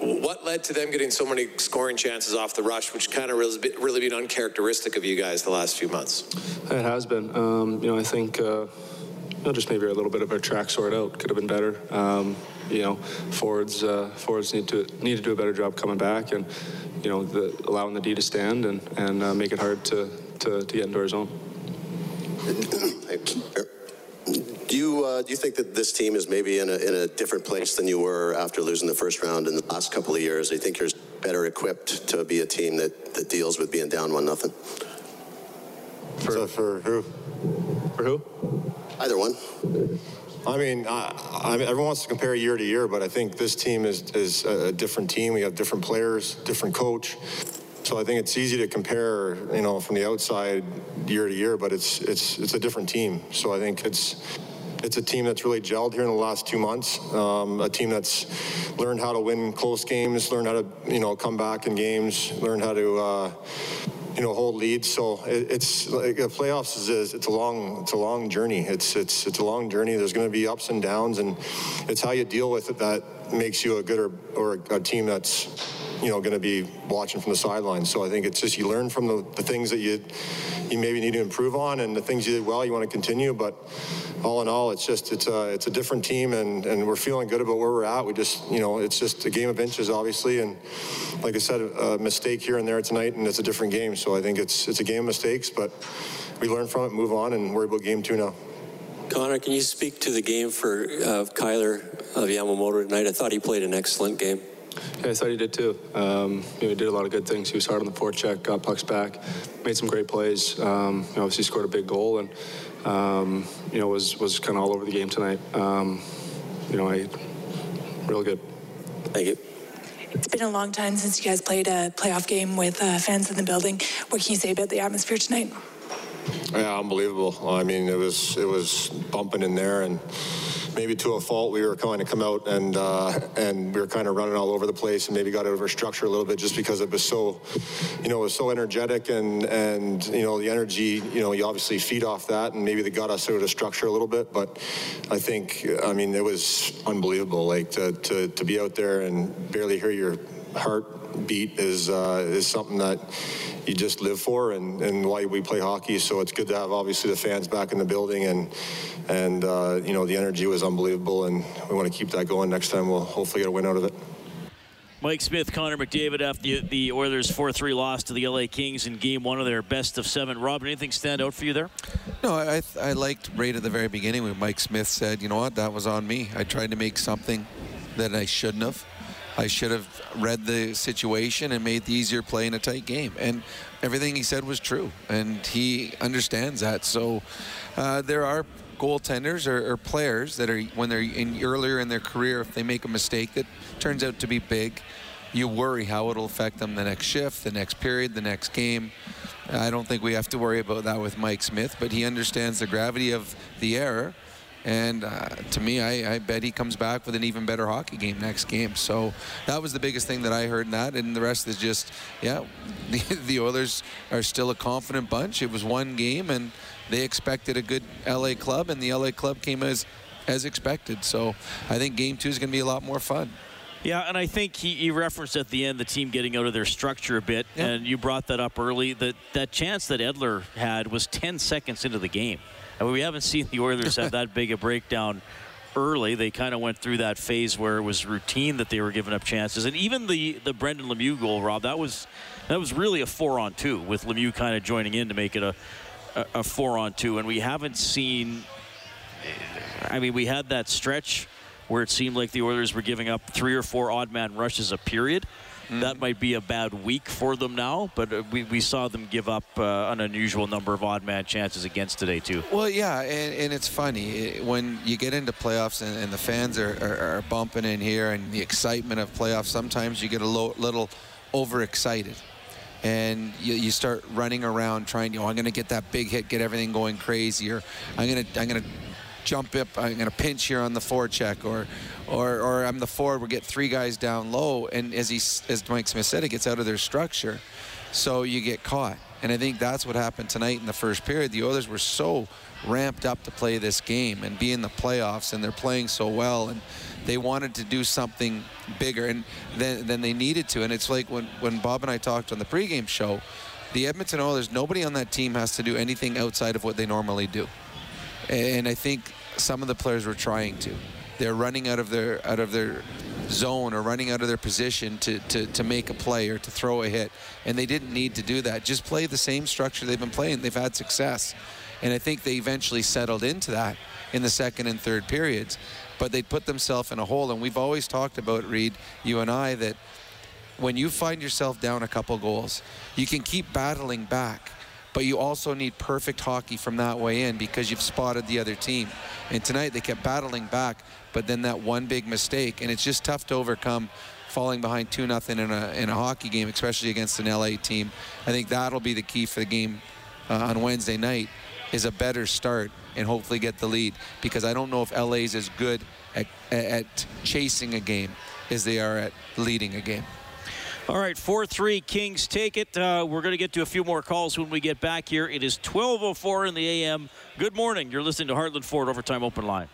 What led to them getting so many scoring chances off the rush, which kind of really, really been uncharacteristic of you guys the last few months? It has been. Um, you know, I think uh, know, just maybe a little bit of our track sort out could have been better. Um, you know, forwards uh, forwards need to need to do a better job coming back and you know the, allowing the D to stand and and uh, make it hard to, to, to get into our zone. Do you uh, do you think that this team is maybe in a in a different place than you were after losing the first round in the last couple of years? I think you're better equipped to be a team that, that deals with being down one nothing? For, for who? For who? Either one. I mean, I, I everyone wants to compare year to year, but I think this team is, is a different team. We have different players, different coach. So I think it's easy to compare, you know, from the outside year to year, but it's it's it's a different team. So I think it's it's a team that's really gelled here in the last two months. Um, a team that's learned how to win close games, learned how to you know come back in games, learned how to. Uh, you know, hold leads. So it, it's like the playoffs is, it's a long it's a long journey. It's it's it's a long journey. There's going to be ups and downs, and it's how you deal with it that makes you a good or, or a team that's you know going to be watching from the sidelines. So I think it's just you learn from the, the things that you you maybe need to improve on, and the things you did well you want to continue. But all in all, it's just it's a it's a different team, and and we're feeling good about where we're at. We just you know it's just a game of inches, obviously, and like I said, a mistake here and there tonight, and it's a different game. So I think it's it's a game of mistakes, but we learn from it, move on, and worry about game two now. Connor, can you speak to the game for uh, Kailer of Yamamoto tonight? I thought he played an excellent game. Yeah, I thought he did too. Um, you know, he did a lot of good things. He was hard on the forecheck, got pucks back, made some great plays. Um, you know, obviously scored a big goal, and um, you know was was kind of all over the game tonight. Um, you know, I real good. Thank you. It's been a long time since you guys played a playoff game with uh, fans in the building. What can you say about the atmosphere tonight? Yeah, unbelievable. I mean, it was it was bumping in there, and maybe to a fault, we were kind of come out and uh, and we were kind of running all over the place, and maybe got out of our structure a little bit just because it was so, you know, it was so energetic, and and you know the energy, you know, you obviously feed off that, and maybe they got us out of structure a little bit, but I think, I mean, it was unbelievable, like to to, to be out there and barely hear your heart beat is uh, is something that you just live for and, and why we play hockey. So it's good to have obviously the fans back in the building and and uh, you know the energy was unbelievable and we want to keep that going. Next time we'll hopefully get a win out of it. Mike Smith, Connor McDavid after the Oilers 4-3 loss to the LA Kings in Game One of their best of seven. Rob, anything stand out for you there? No, I I liked right at the very beginning when Mike Smith said, "You know what? That was on me. I tried to make something that I shouldn't have." I should have read the situation and made the easier play in a tight game. And everything he said was true, and he understands that. So uh, there are goaltenders or, or, players that are when they're in earlier in their career, if they make a mistake that turns out to be big, you worry how it'll affect them the next shift, the next period, the next game. I don't think we have to worry about that with Mike Smith, but he understands the gravity of the error and uh, to me, I, I, bet he comes back with an even better hockey game next game. So that was the biggest thing that I heard in that. And the rest is just, yeah, the, the Oilers are still a confident bunch. It was one game, and they expected a good LA club, and the LA club came as as expected. So I think game two is going to be a lot more fun. Yeah, and I think he, he, referenced at the end the team getting out of their structure a bit, yeah. and you brought that up early. That that chance that Edler had was 10 seconds into the game. Mean, we haven't seen the Oilers have that big a breakdown early. They kind of went through that phase where it was routine that they were giving up chances, and even the the Brendan Lemieux goal, Rob, that was that was really a four on two with Lemieux kind of joining in to make it a a, a four on two, and we haven't seen. I mean, we had that stretch where it seemed like the Oilers were giving up three or four odd man rushes a period. Mm. That might be a bad week for them now, but uh, we, we saw them give up uh, an unusual number of odd man chances against today, too. Well, yeah, and, and it's funny. When you get into playoffs and, and the fans are, are, are, bumping in here and the excitement of playoffs, sometimes you get a lo- little overexcited. And you, you, start running around trying, you know, I'm going to get that big hit, get everything going crazy, or I'm going to, I'm going to jump up, uh, I'm going to pinch here on the forecheck, or, or, or I'm the forward, we get three guys down low, and as he, as Mike Smith said, it gets out of their structure, so you get caught. And I think that's what happened tonight in the first period. The Oilers were so ramped up to play this game and be in the playoffs, and they're playing so well, and they wanted to do something bigger and than, than they needed to. And it's like when, when Bob and I talked on the pregame show, the Edmonton Oilers, nobody on that team has to do anything outside of what they normally do. And I think some of the players were trying to. They're running out of their out of their zone or running out of their position to, to, to make a play or to throw a hit. And they didn't need to do that. Just play the same structure they've been playing. They've had success. And I think they eventually settled into that in the second and third periods. But they put themselves in a hole. And we've always talked about, Reed, you and I, that when you find yourself down a couple goals, you can keep battling back, but you also need perfect hockey from that way in because you've spotted the other team. And tonight they kept battling back, but then that one big mistake, and it's just tough to overcome falling behind 2 nothing in a, in a hockey game, especially against an LA team. I think that'll be the key for the game uh, on Wednesday night is a better start and hopefully get the lead because I don't know if LA's as good at, at chasing a game as they are at leading a game. All right, 4 3 Kings take it. Uh, we're going to get to a few more calls when we get back here. It is 12.04 in the AM. Good morning. You're listening to Heartland Ford Overtime Open Line.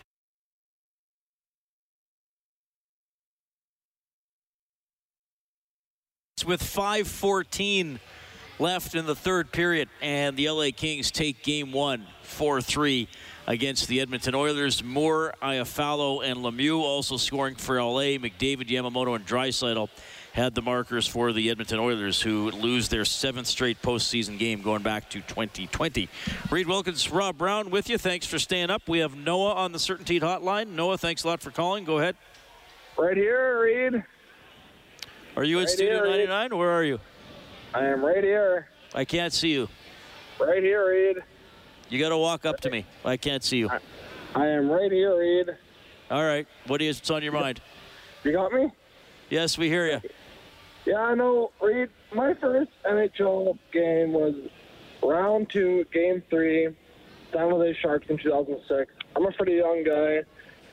With 5.14 left in the third period, and the LA Kings take game one, 4 3 against the Edmonton Oilers. Moore, Iafallo, and Lemieux also scoring for LA. McDavid, Yamamoto, and Draisaitl had the markers for the Edmonton Oilers, who lose their seventh straight postseason game going back to 2020. Reed Wilkins, Rob Brown with you. Thanks for staying up. We have Noah on the CertainTeed Hotline. Noah, thanks a lot for calling. Go ahead. Right here, Reed. Are you in Right Studio here, Reed. 99? Where are you? I am right here. I can't see you. Right here, Reed. You got to walk up to me. I can't see you. I am right here, Reed. All right. What is what's on your mind? You got me? Yes, we hear you. Yeah, I know, Reed. My first NHL game was round two, game three, San Jose Sharks in 2006. I'm a pretty young guy.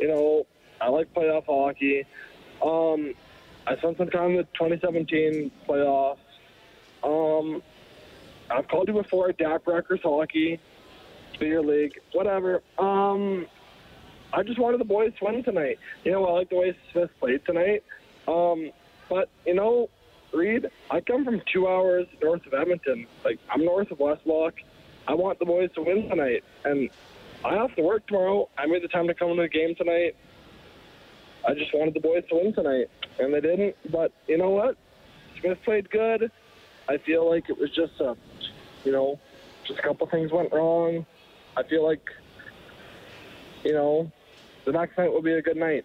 You know, I like playoff hockey. Um, I spent some time the 2017 playoffs. Um, I've called you before, Dak Records Hockey, Beer League, whatever. Um, I just wanted the boys to win tonight. You know, I like the way Smith played tonight. Um, but, you know, Reed, I come from two hours north of Edmonton. Like, I'm north of Westlock. I want the boys to win tonight. And I have to work tomorrow. I made the time to come to the game tonight. I just wanted the boys to win tonight. And they didn't. But you know what? Smith played good. I feel like it was just a, you know, just a couple things went wrong. I feel like, you know, the next night will be a good night.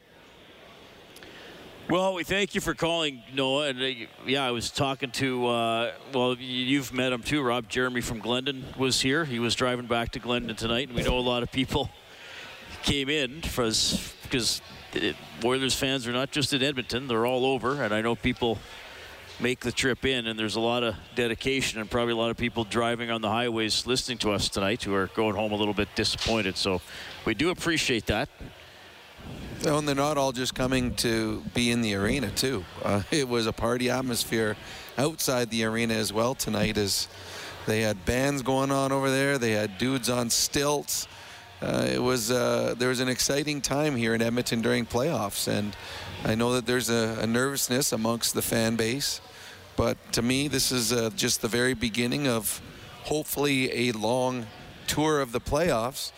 Well, we thank you for calling, Noah. And uh, yeah, I was talking to, uh, well, you've met him too, Rob. Jeremy from Glendon was here. He was driving back to Glendon tonight, and we know a lot of people came in because Oilers fans are not just in Edmonton; they're all over. And I know people make the trip in, and there's a lot of dedication, and probably a lot of people driving on the highways listening to us tonight who are going home a little bit disappointed. So we do appreciate that. Oh, and they're not all just coming to be in the arena too. Uh, it was a party atmosphere outside the arena as well tonight. As they had bands going on over there, they had dudes on stilts. Uh, it was uh, there was an exciting time here in Edmonton during playoffs, and I know that there's a, a nervousness amongst the fan base. But to me, this is uh, just the very beginning of hopefully a long tour of the playoffs.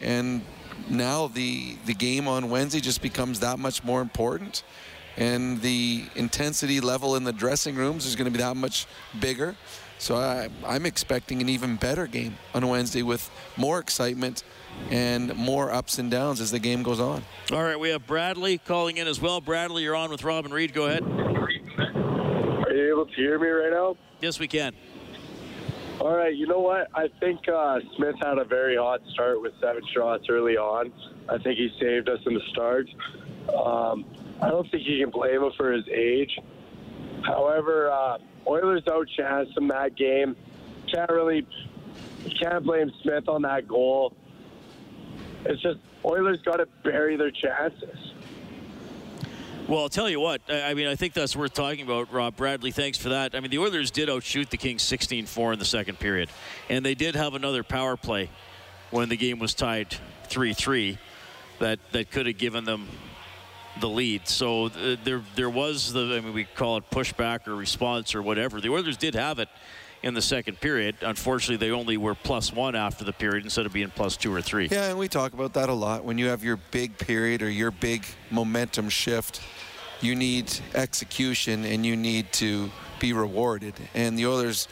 And now the the game on Wednesday just becomes that much more important, and the intensity level in the dressing rooms is going to be that much bigger. So I, I'm expecting an even better game on Wednesday with more excitement and more ups and downs as the game goes on. All right, we have Bradley calling in as well. Bradley, you're on with Robin Reed. Go ahead. Are you able to hear me right now? Yes, we can. All right, you know what? I think uh, Smith had a very hot start with seven shots early on. I think he saved us in the start. Um, I don't think you can blame him for his age. However, uh, Oilers outchanced him that game. Can't really, can't blame Smith on that goal. It's just Oilers got to bury their chances. Well, I'll tell you what. I mean, I think that's worth talking about, Rob Bradley. Thanks for that. I mean, the Oilers did outshoot the Kings 16-4 in the second period, and they did have another power play when the game was tied 3-3 that that could have given them the lead. So uh, there there was the I mean, we call it pushback or response or whatever. The Oilers did have it in the second period. Unfortunately, they only were plus one after the period instead of being plus two or three. Yeah, and we talk about that a lot. When you have your big period or your big momentum shift, you need execution and you need to be rewarded. And the Oilers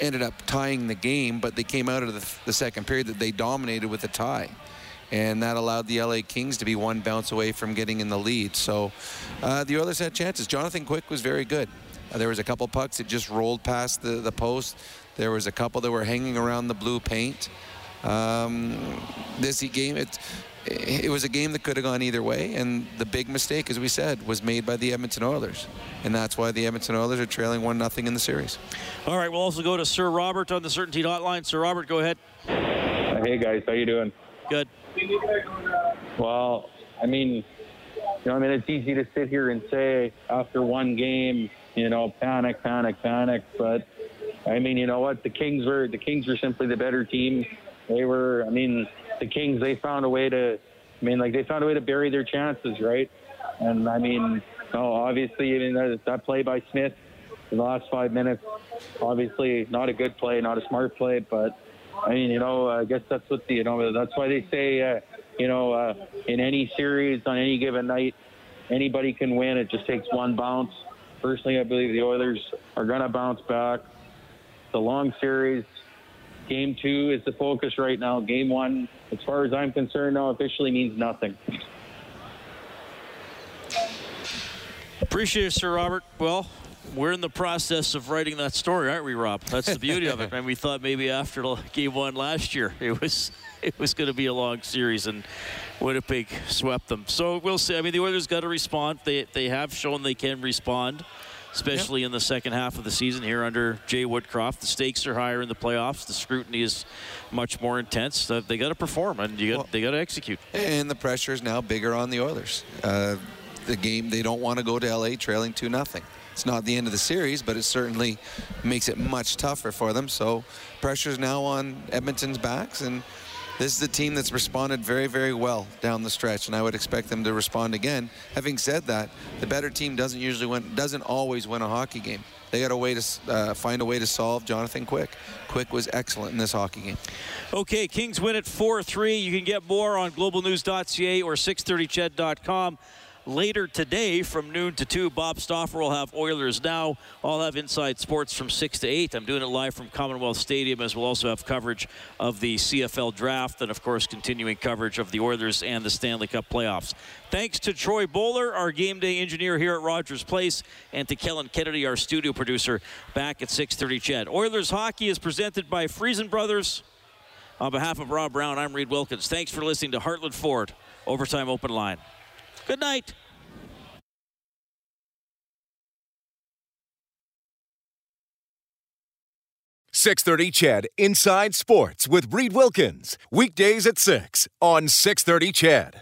ended up tying the game, but they came out of the, the second period that they dominated with a tie. and that allowed the LA Kings to be one bounce away from getting in the lead. So uh, the Oilers had chances. Jonathan Quick was very good. Uh, there was a couple pucks that just rolled past the, the post. There was a couple that were hanging around the blue paint. Um, this game, it, it was a game that could have gone either way, and the big mistake, as we said, was made by the Edmonton Oilers, and that's why the Edmonton Oilers are trailing one nothing in the series. All right, we'll also go to Sir Robert on the CertainTeed Hotline. Sir Robert, go ahead. Hey guys, how you doing? Good. Well, I mean, you know, I mean, it's easy to sit here and say after one game, you know, panic, panic, panic. But I mean, you know what? The Kings were the Kings were simply the better team. They were. I mean, the Kings. They found a way to. I mean, like they found a way to bury their chances, right? And I mean, no, obviously, mean, that, that play by Smith in the last five minutes, obviously not a good play, not a smart play, but I mean, you know, I guess that's what the, you know, that's why they say, uh, you know, uh, in any series on any given night, anybody can win. It just takes one bounce. Personally, I believe the Oilers are going to bounce back. The long series, game two is the focus right now. Game one, as far as I'm concerned, now officially means nothing. Appreciate it, Sir Robert. Well, we're in the process of writing that story, aren't we, Rob? That's the beauty of it. And we thought maybe after game one last year, it was it was going to be a long series, and Winnipeg swept them. So we'll see. I mean, the Oilers got to respond. They they have shown they can respond, especially yep. in the second half of the season here under Jay Woodcroft. The stakes are higher in the playoffs. The scrutiny is much more intense. They got to perform, and you got well, they got to execute. And the pressure is now bigger on the Oilers. Uh, the game they don't want to go to LA trailing two nothing. It's not the end of the series, but it certainly makes it much tougher for them. So pressure is now on Edmonton's backs, and this is a team that's responded very, very well down the stretch, and I would expect them to respond again. Having said that, the better team doesn't usually win, doesn't always win a hockey game. They got a way to uh, find a way to solve Jonathan Quick. Quick was excellent in this hockey game. Okay, Kings win it 4-3. You can get more on globalnews.ca or 630ched.com. Later today from noon to 2, Bob Stauffer will have Oilers Now. I'll have Inside Sports from 6 to 8. I'm doing it live from Commonwealth Stadium as we'll also have coverage of the CFL Draft and, of course, continuing coverage of the Oilers and the Stanley Cup playoffs. Thanks to Troy Bowler, our game day engineer here at Rogers Place, and to Kellen Kennedy, our studio producer, back at 6.30 CHED. Oilers Hockey is presented by Friesen Brothers. On behalf of Rob Brown, I'm Reed Wilkins. Thanks for listening to Heartland Ford Overtime Open Line. Good night. Six thirty, CHED Inside Sports with Reed Wilkins weekdays at six on six thirty, CHED.